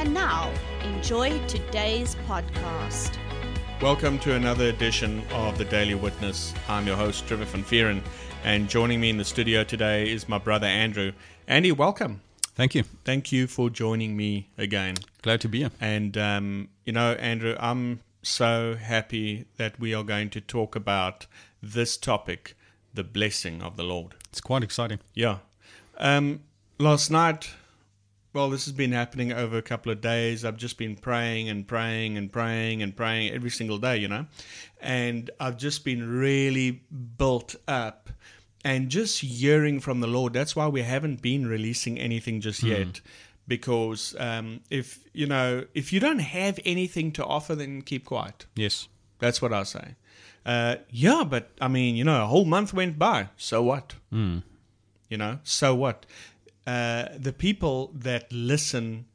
And now, enjoy today's podcast. Welcome to another edition of the Daily Witness. I'm your host, Trevor Van Vieren, and joining me in the studio today is my brother Andrew. Andy, welcome. Thank you. Thank you for joining me again. Glad to be here. And, um, you know, Andrew, I'm so happy that we are going to talk about this topic the blessing of the Lord. It's quite exciting. Yeah. Um, last night, well, this has been happening over a couple of days. I've just been praying and praying and praying and praying every single day, you know. And I've just been really built up and just hearing from the Lord. That's why we haven't been releasing anything just yet. Because um, if you know, if you don't have anything to offer, then keep quiet. Yes. That's what I say. Uh, yeah, but I mean, you know, a whole month went by. So what? Mm. You know, so what? Uh, the people that listen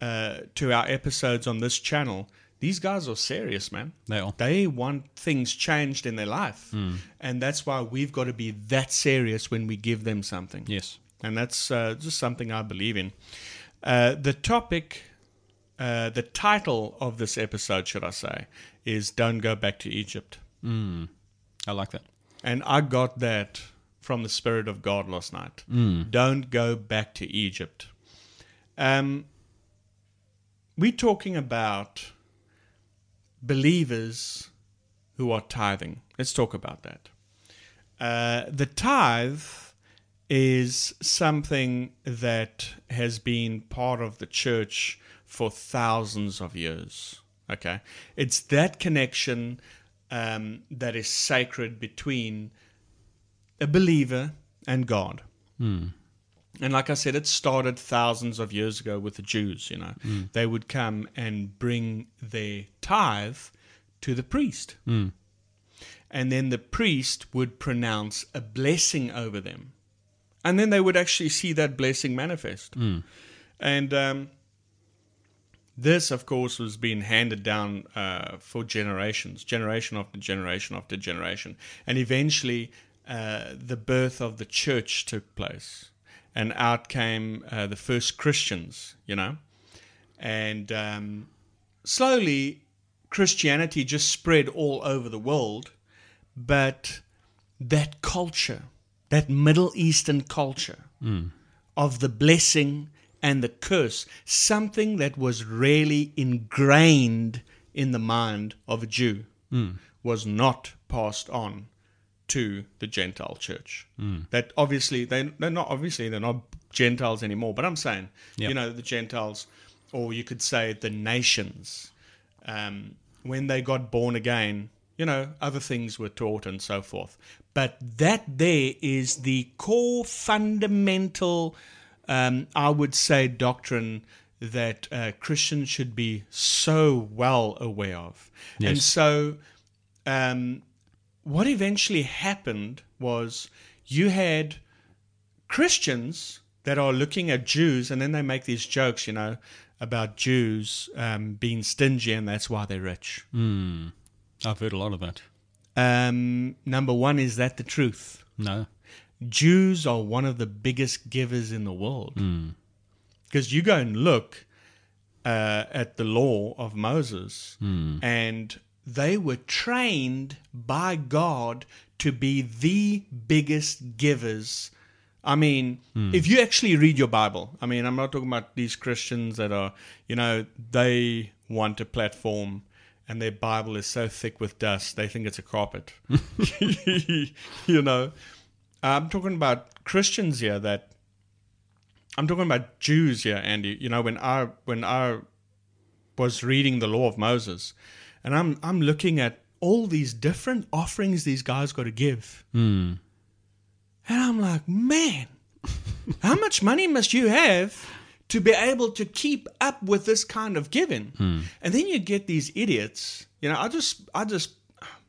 uh, to our episodes on this channel, these guys are serious, man. They are. They want things changed in their life. And that's why we've got to be that serious when we give them something. Yes. And that's uh, just something I believe in. Uh, the topic, uh, the title of this episode, should I say, is Don't Go Back to Egypt. Mm. I like that. And I got that from the Spirit of God last night. Don't go back to Egypt. Um, we're talking about believers who are tithing. Let's talk about that. Uh, the tithe is something that has been part of the church for thousands of years. Okay, it's that connection um, that is sacred between a believer and God. And like I said, it started thousands of years ago with the Jews. You know, they would come and bring their tithe to the priest, and then the priest would pronounce a blessing over them, and then they would actually see that blessing manifest. And um, this, of course, was being handed down uh, for generations, generation after generation after generation. And eventually, uh, the birth of the church took place. And out came uh, the first Christians, you know. And um, slowly, Christianity just spread all over the world. But that culture, that Middle Eastern culture, of the blessing and the curse, something that was really ingrained in the mind of a Jew, was not passed on to the Gentile church. That obviously they they're not obviously they're not Gentiles anymore, but I'm saying Yep. you know the Gentiles, or you could say the nations, um, when they got born again, you know, other things were taught and so forth. But that there is the core fundamental, um, I would say, doctrine that uh, Christians should be so well aware of. And so, um, what eventually happened was you had Christians that are looking at Jews, and then they make these jokes, you know, about Jews um, being stingy, and that's why they're rich. Mm. I've heard a lot of that. Um, number one, is that the truth? No. Jews are one of the biggest givers in the world. Because you go and look uh, at the law of Moses, and they were trained by God to be the biggest givers. I mean, hmm. if you actually read your Bible, I mean, I'm not talking about these Christians that are, you know, they want a platform and their Bible is so thick with dust, they think it's a carpet. you know, I'm talking about Christians here that I'm talking about Jews here, Andy. You know, when I when I was reading the law of Moses, and I'm I'm looking at all these different offerings these guys got to give, Mm. and I'm like, man, how much money must you have to be able to keep up with this kind of giving. And then you get these idiots. You know, I just, I just,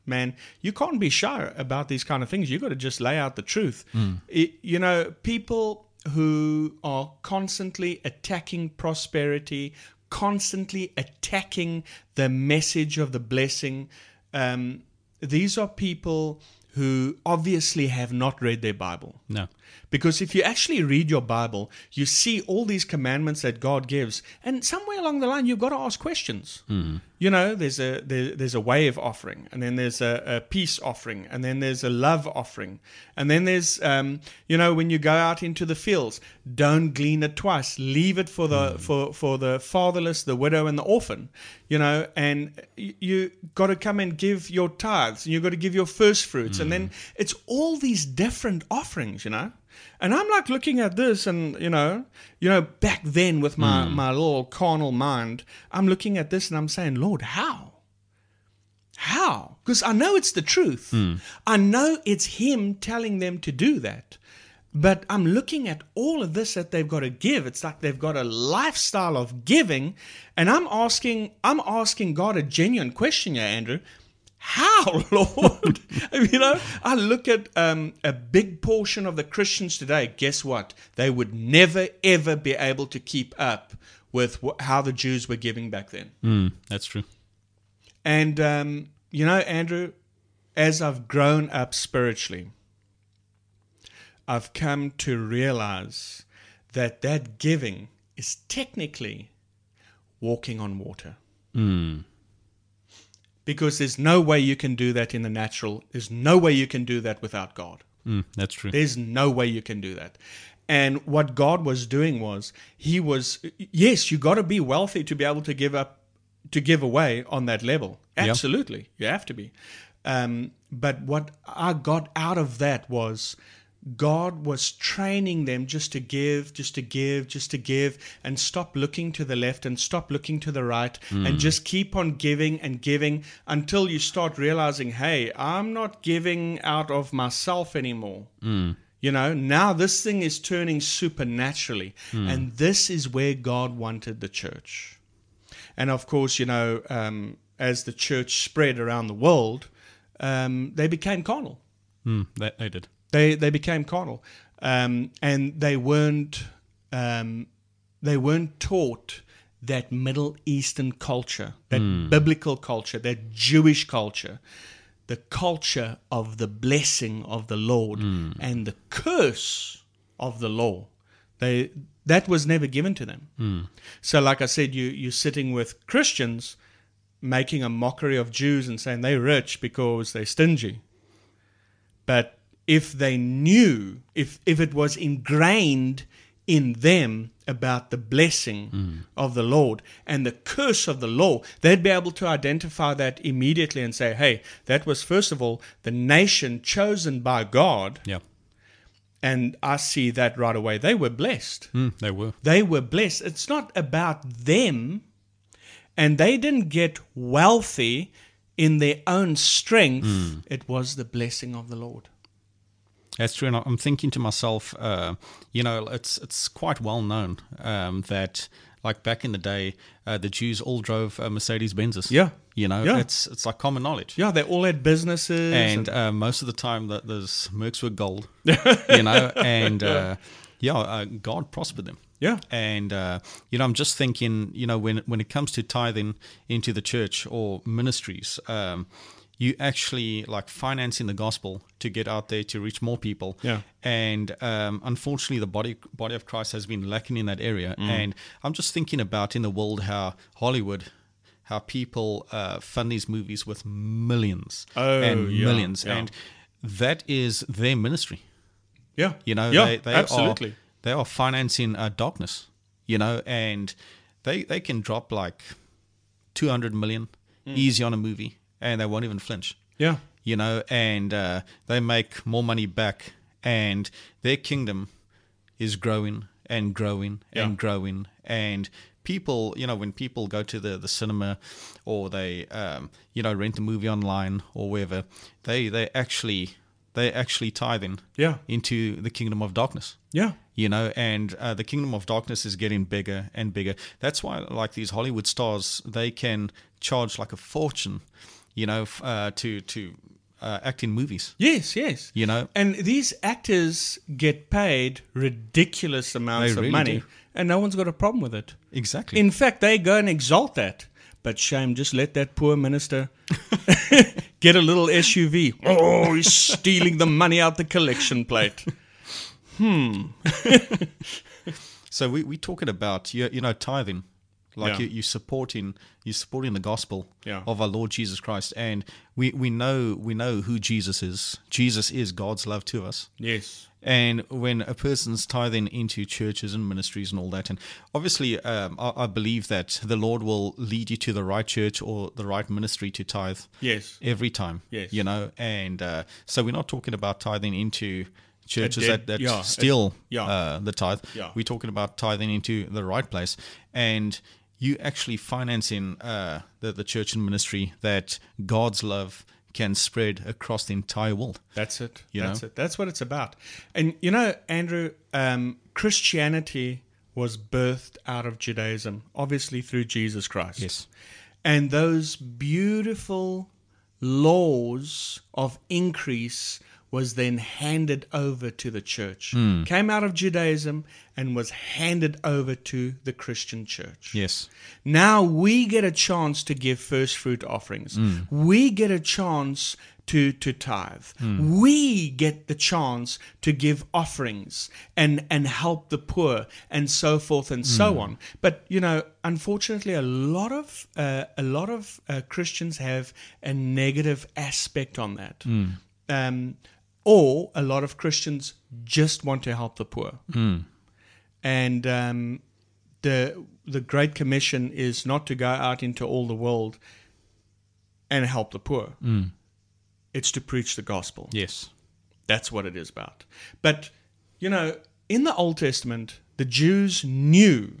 man, you can't be shy about these kind of things. You got to just lay out the truth. It, you know, people who are constantly attacking prosperity, constantly attacking the message of the blessing. Um, these are people who obviously have not read their Bible. No. Because if you actually read your Bible, you see all these commandments that God gives, and somewhere along the line, you've got to ask questions. Hmm. You know, there's a there, there's a wave offering, and then there's a, a peace offering, and then there's a love offering, and then there's um, you know when you go out into the fields, don't glean it twice. Leave it for the hmm. for for the fatherless, the widow, and the orphan. You know, and you got to come and give your tithes, and you got to give your first fruits, and hmm. then it's all these different offerings. You know. And I'm like looking at this, and you know, you know, back then with my hmm. my little carnal mind, I'm looking at this and I'm saying, Lord, how? How? Because I know it's the truth. Hmm. I know it's Him telling them to do that. But I'm looking at all of this that they've got to give. It's like they've got a lifestyle of giving, and I'm asking, I'm asking God a genuine question here, Andrew. How, Lord? you know, I look at um, a big portion of the Christians today. Guess what? They would never ever be able to keep up with wh- how the Jews were giving back then. Mm, that's true. And, um, you know, Andrew, as I've grown up spiritually, I've come to realize that that giving is technically walking on water. Mm. Because there's no way you can do that in the natural. There's no way you can do that without God. Mm, that's true. There's no way you can do that. And what God was doing was, He was, yes, you got to be wealthy to be able to give up, to give away on that level. Yeah. Absolutely. You have to be. Um, but what I got out of that was, God was training them just to give, just to give, just to give, and stop looking to the left and stop looking to the right, and just keep on giving and giving until you start realizing, hey, I'm not giving out of myself anymore. You know, now this thing is turning supernaturally, and this is where God wanted the church. And of course, you know, um, as the church spread around the world, um, they became carnal Mm, they, they did. They they became carnal, um, and they weren't um, they weren't taught that Middle Eastern culture, that biblical culture, that Jewish culture, the culture of the blessing of the Lord and the curse of the law. They that was never given to them. So, like I said, you you're sitting with Christians making a mockery of Jews and saying they're rich because they're stingy. But if they knew, if if it was ingrained in them about the blessing of the Lord and the curse of the law, they'd be able to identify that immediately and say, hey, that was first of all the nation chosen by God. Yeah. And I see that right away. They were blessed. Mm, they were. They were blessed. It's not about them. And they didn't get wealthy in their own strength. It was the blessing of the Lord. That's true, and I'm thinking to myself, uh, you know, it's it's quite well known um, that, like back in the day, uh, the Jews all drove uh, Mercedes Benzes. Yeah. you know, Yeah. it's it's like common knowledge. Yeah, they all had businesses. And uh, most of the time, that those Mercs were gold, you know, and uh, yeah, uh, God prospered them. yeah. And uh, you know, I'm just thinking, you know, when when it comes to tithing into the church or ministries, um, you actually like financing the gospel to get out there to reach more people. Yeah. And um, unfortunately, the body body of Christ has been lacking in that area. And I'm just thinking about in the world how Hollywood. How people uh, fund these movies with millions Oh, and yeah, millions, yeah. and that is their ministry. Yeah. You know, yeah, they, they absolutely. are they are financing uh, darkness. You know, and they they can drop like two hundred million Hmm. easy on a movie, and they won't even flinch. Yeah. You know, and uh, they make more money back, and their kingdom is growing and growing and Yeah. growing, and people, you know, when people go to the, the cinema or they, um, you know, rent a movie online or wherever, they they actually they're actually tithing Yeah. into the kingdom of darkness. Yeah. You know, and uh, the kingdom of darkness is getting bigger and bigger. That's why, like these Hollywood stars, they can charge like a fortune, you know, uh, to to uh, act in movies. Yes, yes. You know, And these actors get paid ridiculous amounts They of really money, do. and no one's got a problem with it. exactly. In fact, they go and exalt that. But shame, just let that poor minister get a little SUV. Oh, he's stealing the money out the collection plate. Hmm. so we we talking about you you know tithing, like Yeah. you you supporting you supporting the gospel Yeah. of our Lord Jesus Christ, and we we know we know who Jesus is. Jesus is God's love to us. Yes. And when a person's tithing into churches and ministries and all that, and obviously, um, I, I believe that the Lord will lead you to the right church or the right ministry to tithe Yes. every time. Yes. You know, and uh, so we're not talking about tithing into churches dead- that, that yeah, steal yeah. uh, the tithe. Yeah. We're talking about tithing into the right place. And you actually financing uh, the, the church and ministry that God's love can spread across the entire world. That's it. You That's know? it. That's what it's about. And you know, Andrew, um, Christianity was birthed out of Judaism, obviously through Jesus Christ. Yes. And those beautiful laws of increase was then handed over to the church. Hmm. Came out of Judaism and was handed over to the Christian church. Yes. Now we get a chance to give first fruit offerings. We get a chance to to tithe. We get the chance to give offerings and and help the poor and so forth and so on. But you know, unfortunately, a lot of uh, a lot of uh, Christians have a negative aspect on that. Um, or a lot of Christians just want to help the poor. And um, the the Great Commission is not to go out into all the world and help the poor. It's to preach the gospel. Yes. That's what it is about. But you know, in the Old Testament, the Jews knew,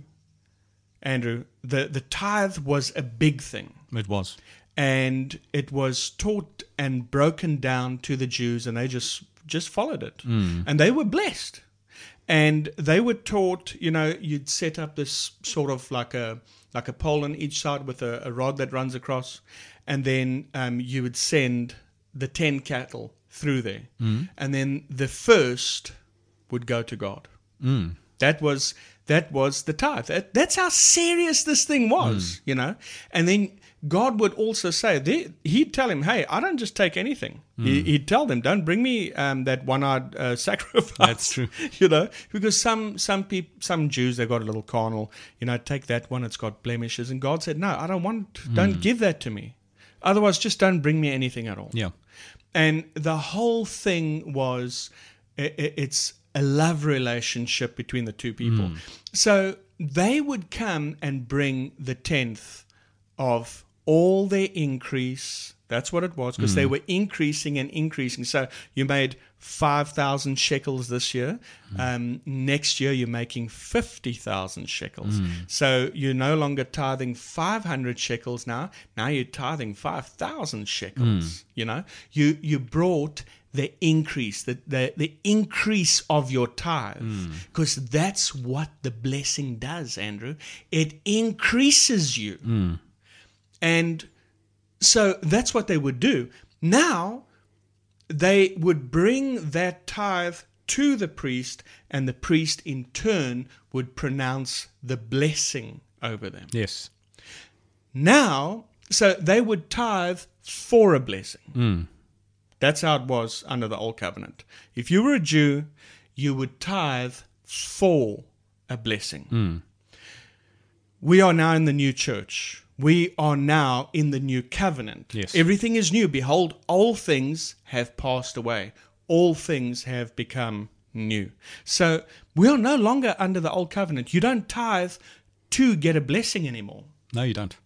Andrew, the the tithe was a big thing It was. And it was taught and broken down to the Jews, and they just just followed it, hmm. and they were blessed. And they were taught, you know, you'd set up this sort of like a like a pole on each side with a, a rod that runs across, and then um, you would send the ten cattle through there, hmm. and then the first would go to God. Hmm. That was that was the tithe. That, that's how serious this thing was, you know. And then God would also say, they, he'd tell him, "Hey, I don't just take anything." He, he'd tell them, "Don't bring me um, that one-eyed uh, sacrifice." That's true. you know, because some some people, some Jews, they've got a little carnal. You know, take that one; it's got blemishes. And God said, "No, I don't want. Don't give that to me. Otherwise, just don't bring me anything at all." Yeah. and the whole thing was i- i- it's a love relationship between the two people so they would come and bring the tenth of all their increase that's what it was because they mm. were increasing and increasing. So you made 5000 shekels this year. Mm. Um, next year you're making 50000 shekels. Mm. So you're no longer tithing 500 shekels now. Now you're tithing 5000 shekels you know? You you brought the increase the, the, the increase of your tithe because that's what the blessing does andrew. It increases you and so that's what they would do. Now they would bring that tithe to the priest, and the priest in turn would pronounce the blessing over them. Yes. Now, so they would tithe for a blessing. Mm. That's how it was under the Old Covenant. If you were a Jew, you would tithe for a blessing. Mm. We are now in the new church. We are now in the new covenant. Yes. Everything is new. Behold, all things have passed away. All things have become new. So we are no longer under the old covenant. You don't tithe to get a blessing anymore. No, you don't.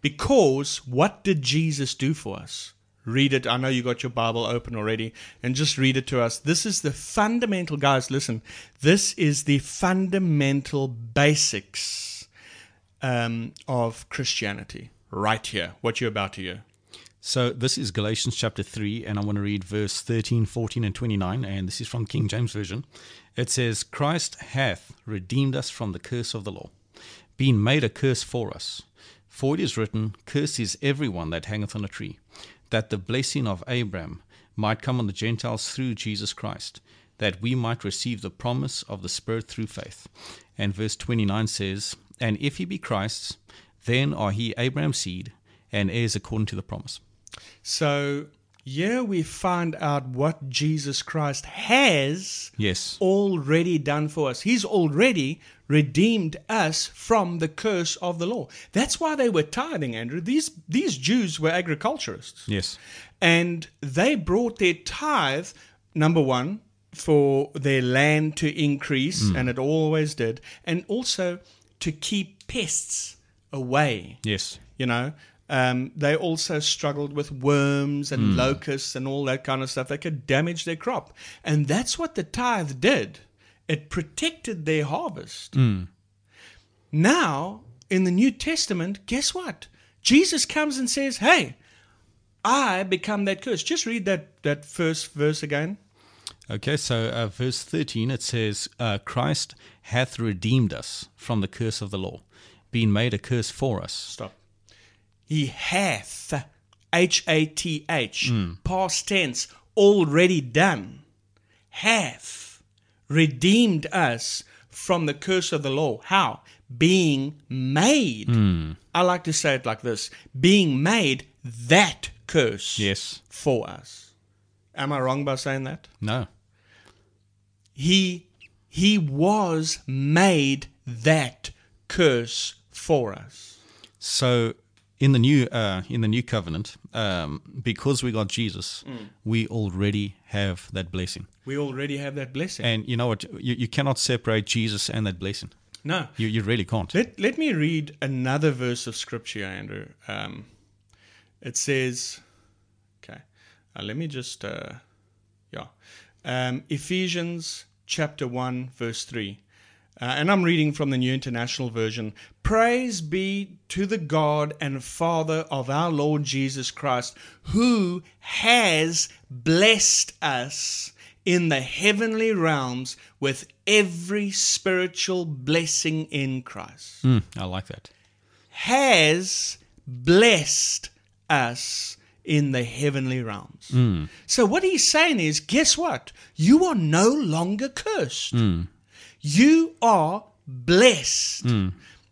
Because what did Jesus do for us? Read it. I know you got your Bible open already, and just read it to us. This is the fundamental, guys. Listen, this is the fundamental basics um, of Christianity right here. What you're about to hear. So this is Galatians chapter 3, and I want to read verse 13, 14, and 29, and this is from King James Version. It says, Christ hath redeemed us from the curse of the law, being made a curse for us. For it is written, Cursed is everyone that hangeth on a tree, that the blessing of Abraham might come on the Gentiles through Jesus Christ, that we might receive the promise of the Spirit through faith. And verse 29 says, And if he be Christ's, then are he Abraham's seed, and heirs according to the promise. So here we find out what Jesus Christ has Yes. already done for us. He's already redeemed us from the curse of the law. That's why they were tithing, Andrew. These these Jews were agriculturists. Yes. And they brought their tithe, number one, for their land to increase, mm. and it always did, and also to keep pests away. Yes. You know, um, they also struggled with worms and locusts and all that kind of stuff that could damage their crop. And that's what the tithe did. It protected their harvest. Now, in the New Testament, guess what? Jesus comes and says, Hey, I become that curse. Just read that, that first verse again. Okay, so uh, verse 13 it says, uh, Christ hath redeemed us from the curse of the law, being made a curse for us. Stop. He hath, H A T H, past tense, already done, hath redeemed us from the curse of the law. How? Being made. I like to say it like this being made that curse Yes. for us. Am I wrong by saying that? No. He he was made that curse for us. So in the new uh, in the new covenant, um, because we got Jesus, we already have that blessing. We already have that blessing. And you know what? You, you cannot separate Jesus and that blessing. no. You you really can't. Let, let me read another verse of scripture, Andrew. Um, it says, okay, uh, let me just, uh, yeah. Um, Ephesians chapter 1, verse 3. Uh, and I'm reading from the New International Version. Praise be to the God and Father of our Lord Jesus Christ, who has blessed us in the heavenly realms with every spiritual blessing in Christ. Mm, I like that. Has blessed us in the heavenly realms. So, what he's saying is guess what? You are no longer cursed. You are blessed.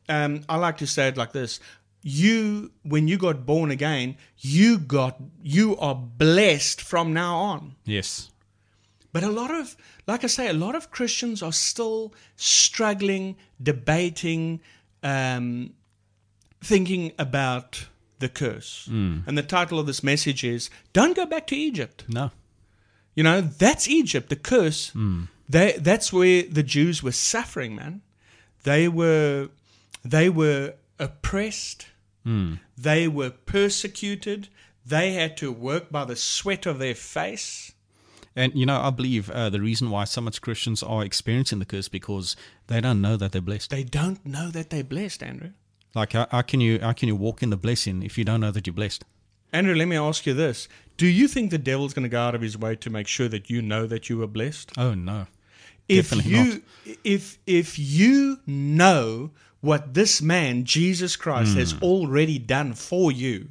Um, I like to say it like this. You, when you got born again, you got, you are blessed from now on. Yes. But a lot of, like I say, a lot of Christians are still struggling, debating, um, thinking about the curse. Hmm. And the title of this message is Don't Go Back to Egypt. No. You know, that's Egypt, the curse. Hmm. They, that's where the Jews were suffering, man. They were, they were oppressed. Hmm. They were persecuted. They had to work by the sweat of their face. And you know, I believe uh, the reason why so much Christians are experiencing the curse because they don't know that they're blessed. They don't know that they're blessed, Andrew. Like, how, how can you how can you walk in the blessing if you don't know that you're blessed? Andrew, let me ask you this. Do you think the devil's going to go out of his way to make sure that you know that you are blessed? Oh no. If Definitely you if if you know what this man Jesus Christ has hmm. already done for you,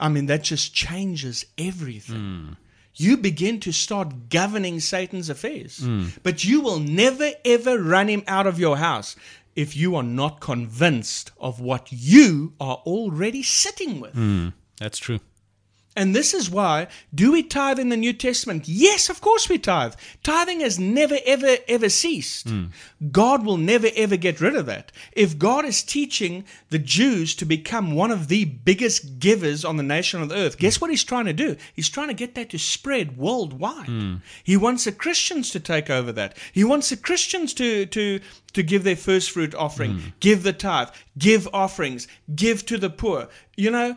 I mean that just changes everything. Hmm. You begin to start governing Satan's affairs. Hmm. But you will never ever run him out of your house if you are not convinced of what you are already sitting with. Hmm, that's true. And this is why, do we tithe in the New Testament? Yes, of course we tithe. Tithing has never, ever, ever ceased. Hmm. God will never, ever get rid of that. If God is teaching the Jews to become one of the biggest givers on the nation of the earth, guess what he's trying to do? He's trying to get that to spread worldwide. Hmm. He wants the Christians to take over that. He wants the Christians to, to, to give their first fruit offering, hmm. give the tithe, give offerings, give to the poor. You know,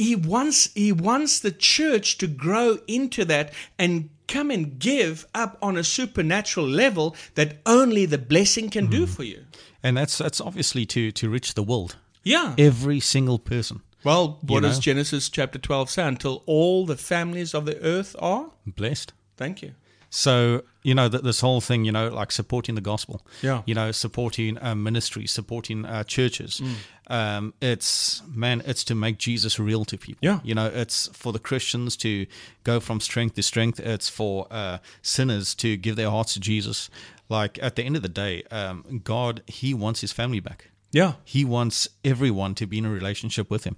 he wants he wants the church to grow into that and come and give up on a supernatural level that only the blessing can do mm-hmm. for you. And that's that's obviously to to reach the world. Yeah. Every single person. Well, what does? Genesis chapter 12 say? Until all the families of the earth are? Blessed. Thank you. So you know that this whole thing, you know, like supporting the gospel, Yeah. you know, supporting uh, ministry, supporting uh, churches. Mm. Um, it's man, it's to make Jesus real to people. Yeah. you know, it's for the Christians to go from strength to strength. It's for uh, sinners to give their hearts to Jesus. Like at the end of the day, um, God, He wants His family back. Yeah. He wants everyone to be in a relationship with Him.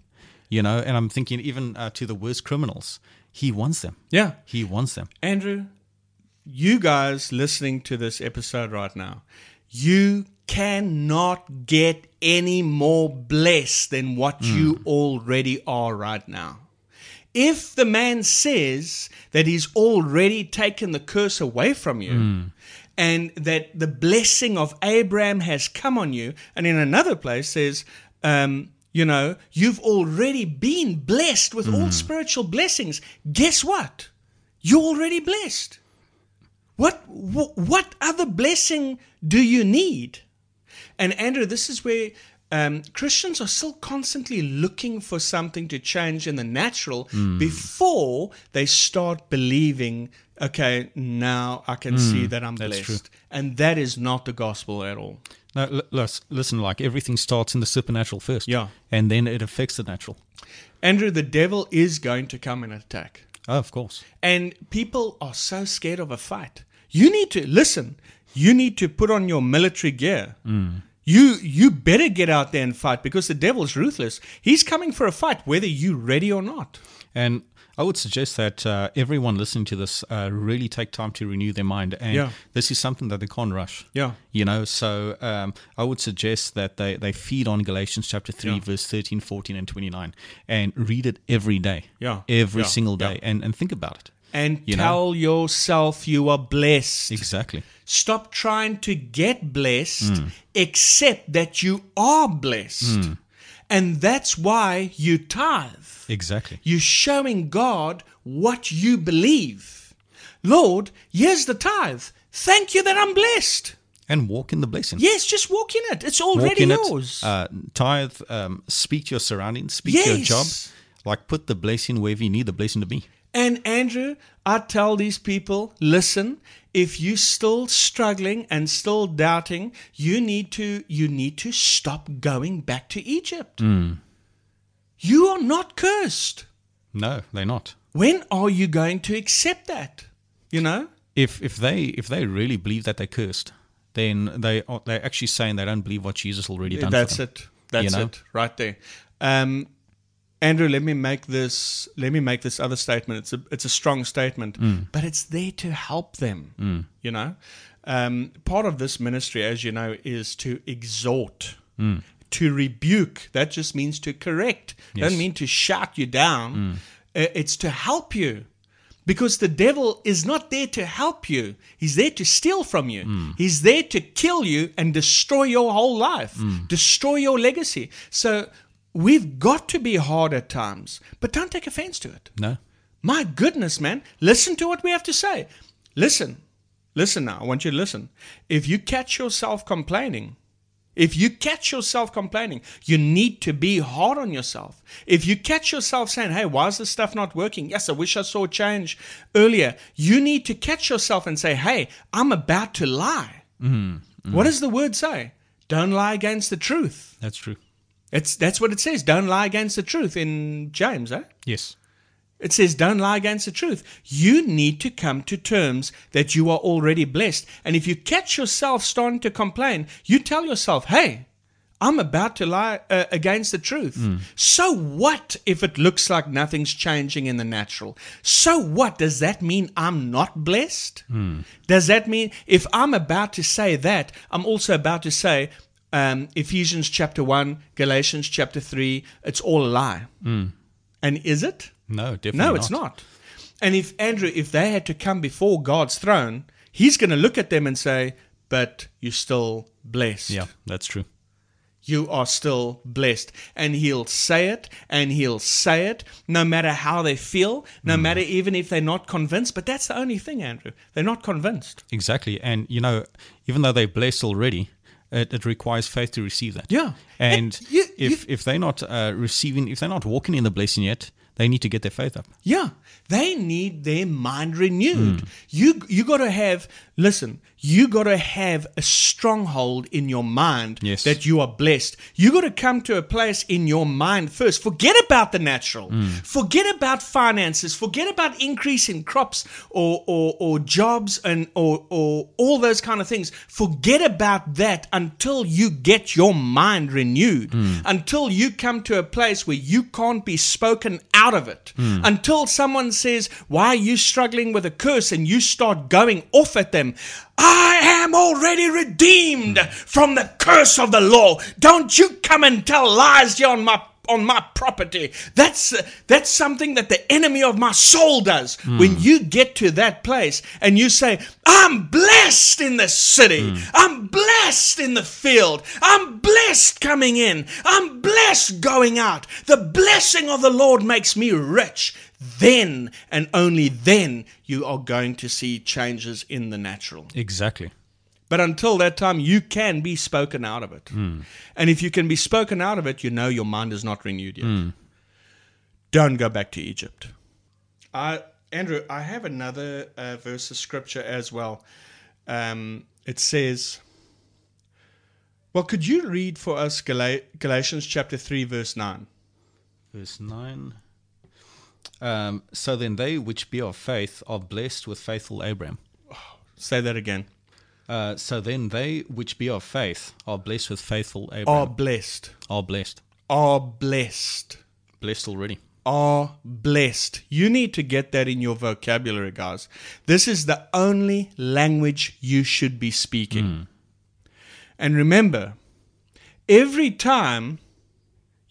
You know, and I'm thinking even uh, to the worst criminals, He wants them. Yeah. He wants them. Andrew, you guys listening to this episode right now, you cannot get any more blessed than what hmm. you already are right now. If the man says that he's already taken the curse away from you hmm. and that the blessing of Abraham has come on you, and in another place says, um, you know, you've already been blessed with all hmm. spiritual blessings, guess what? You're already blessed. What, what other blessing do you need? And Andrew, this is where um, Christians are still constantly looking for something to change in the natural before they start believing. Okay, now I can see that I'm that's blessed, true. and that is not the gospel at all. No, l- listen, like everything starts in the supernatural first. Yeah. And then it affects the natural. Andrew, the devil is going to come and attack. Oh, of course. And people are so scared of a fight. You need to listen. You need to put on your military gear. You you better get out there and fight because the devil's ruthless. He's coming for a fight, whether you're ready or not. And I would suggest that uh, everyone listening to this uh, really take time to renew their mind. And Yeah. this is something that they can't rush. Yeah. You know, so um, I would suggest that they, they feed on Galatians chapter 3, Yeah. verse 13, 14, and 29 and read it every day. Yeah. Every Yeah. single day and, and think about it. And You know? tell yourself you are blessed. Exactly. Stop trying to get blessed, accept that you are blessed. And that's why you tithe. Exactly. You're showing God what you believe. Lord, here's the tithe. Thank you that I'm blessed. And walk in the blessing. Yes, just walk in it. It's already yours. it, uh, tithe, um, speak to your surroundings, speak to your job, like put the blessing wherever you need the blessing to be. And Andrew, I tell these people, listen, if you're still struggling and still doubting, you need to you need to stop going back to Egypt. Hmm. You are not cursed. No, they're not. When are you going to accept that? You know? If if they if they really believe that they're cursed, then they are they're actually saying they don't believe what Jesus already done. That's it. That's know? it. Right there. Um, Andrew, let me make this. Let me make this other statement. It's a it's a strong statement, Mm. but it's there to help them. You know, um, part of this ministry, as you know, is to exhort, Mm. to rebuke. That just means to correct. Yes. Mm. Doesn't mean to shout you down. Uh, it's to help you. Because the devil is not there to help you. He's there to steal from you. Mm. He's there to kill you and destroy your whole life, Mm. destroy your legacy. So we've got to be hard at times, but don't take offense to it. No. My goodness, man. Listen to what we have to say. Listen. Listen now. I want you to listen. If you catch yourself complaining, if you catch yourself complaining, you need to be hard on yourself. If you catch yourself saying, hey, why is this stuff not working? Yes, I wish I saw change earlier. You need to catch yourself and say, hey, I'm about to lie. Mm-hmm. Mm-hmm. What does the word say? Don't lie against the truth. That's true. It's, that's what it says. Don't lie against the truth in James, eh? Yes. It says, don't lie against the truth. You need to come to terms that you are already blessed. And if you catch yourself starting to complain, you tell yourself, hey, I'm about to lie uh, against the truth. So what if it looks like nothing's changing in the natural? So what? Does that mean I'm not blessed? Does that mean if I'm about to say that, I'm also about to say, um, Ephesians chapter 1, Galatians chapter 3, it's all a lie? And is it? No, definitely No, it's not. And if Andrew, if they had to come before God's throne, he's going to look at them and say, "But you're still blessed. Yeah, that's true. You are still blessed." And he'll say it, and he'll say it, no matter how they feel, no matter even if they're not convinced. But that's the only thing, Andrew. They're not convinced. Exactly. And, you know, even though they're blessed already, it, it requires faith to receive that. Yeah. And And you- if if they're not uh, receiving, if they're not walking in the blessing yet, they need to get their faith up. Yeah, they need their mind renewed. Hmm. You you got to have listen. You got to have a stronghold in your mind Yes. that you are blessed. You got to come to a place in your mind first. Forget about the natural. Hmm. Forget about finances. Forget about increase in crops or or, or jobs and or or all those kind of things. Forget about that until you get your mind renewed. Until you come to a place where you can't be spoken out of it. Until someone says, "Why are you struggling with a curse?" and you start going off at them. I am already redeemed from the curse of the law. Don't you come and tell lies here on my on my property. That's uh, that's something that the enemy of my soul does. When you get to that place and you say, "I'm blessed in the city. I'm blessed in the field. I'm blessed coming in. I'm blessed going out. The blessing of the Lord makes me rich." Then and only then you are going to see changes in the natural. Exactly. But until that time, you can be spoken out of it. And if you can be spoken out of it, you know your mind is not renewed yet. Don't go back to Egypt. I, Andrew, I have another uh, verse of scripture as well. Um, it says, well, could you read for us Gala- Galatians chapter 3, verse 9? Verse 9. Um, so then they which be of faith are blessed with faithful Abraham. Say that again. Uh, so then they which be of faith are blessed with faithful Abraham. Are blessed. Are blessed. Are blessed. Blessed already. are blessed. You need to get that in your vocabulary, guys. This is the only language you should be speaking. And remember, every time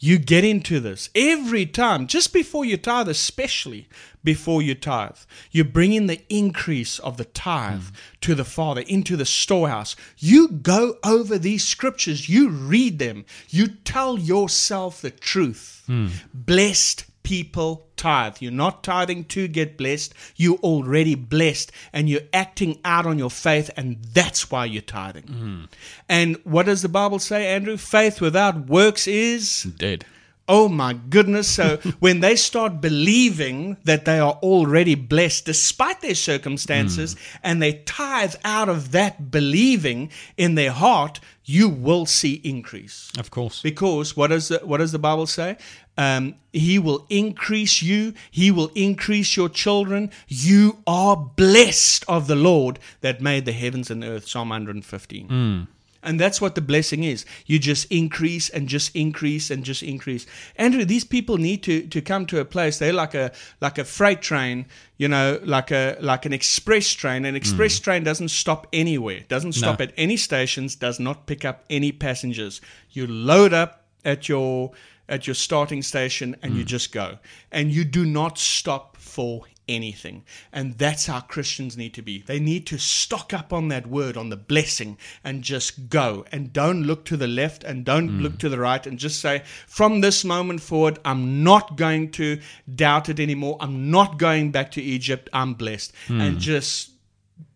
you get into this, every time, just before you tithe, especially before you tithe, you bring in the increase of the tithe mm. to the Father into the storehouse. You go over these scriptures, you read them, you tell yourself the truth. Hmm. Blessed people tithe. You're not tithing to get blessed. You're already blessed and you're acting out on your faith, and that's why you're tithing. Mm. And what does the Bible say, Andrew? Faith without works is. Dead. Oh my goodness. So when they start believing that they are already blessed despite their circumstances mm. and they tithe out of that believing in their heart, you will see increase. Of course. Because what does the, what does the Bible say? Um, he will increase you. He will increase your children. You are blessed of the Lord that made the heavens and the earth. Psalm 115. And that's what the blessing is. You just increase and just increase and just increase. Andrew, these people need to, to come to a place. They're like a like a freight train, you know, like a like an express train. An express train doesn't stop anywhere. Doesn't stop No. at any stations. Does not pick up any passengers. You load up at your at your starting station and you mm. just go. And you do not stop for anything. And that's how Christians need to be. They need to stock up on that word, on the blessing, and just go. And don't look to the left and don't mm. look to the right and just say, from this moment forward, I'm not going to doubt it anymore. I'm not going back to Egypt. I'm blessed. And mm. just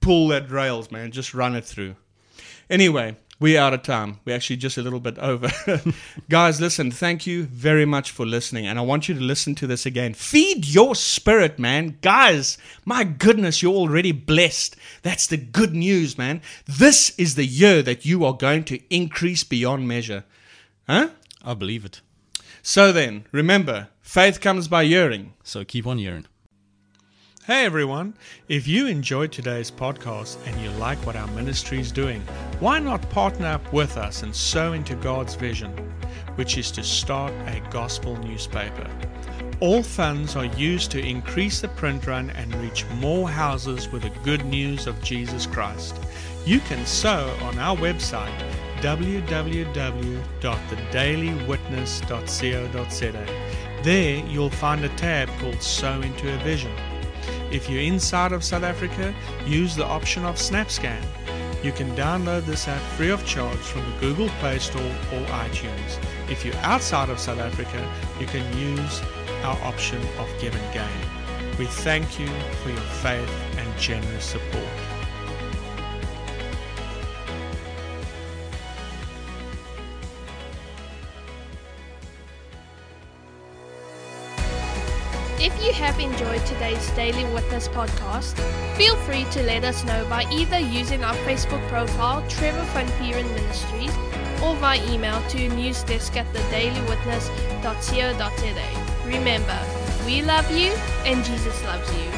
pull that rails, man. Just run it through. Anyway, we're out of time. We're actually just a little bit over. Guys, listen, thank you very much for listening. And I want you to listen to this again. Feed your spirit, man. Guys, my goodness, you're already blessed. That's the good news, man. This is the year that you are going to increase beyond measure. Huh? I believe it. So then, remember, faith comes by hearing. So keep on hearing. Hey everyone, if you enjoyed today's podcast and you like what our ministry is doing, why not partner up with us and sow into God's vision, which is to start a gospel newspaper? All funds are used to increase the print run and reach more houses with the good news of Jesus Christ. You can sow on our website www.thedailywitness.co.za. There you'll find a tab called Sow into a Vision. If you're inside of South Africa, use the option of SnapScan. You can download this app free of charge from the Google Play Store or iTunes. If you're outside of South Africa, you can use our option of GivenGain. We thank you for your faith and generous support. Have enjoyed today's Daily Witness podcast, feel free to let us know by either using our Facebook profile, Trevor Van Ministries, or via email to newsdesk at thedailywitness.co.za. Remember, we love you and Jesus loves you.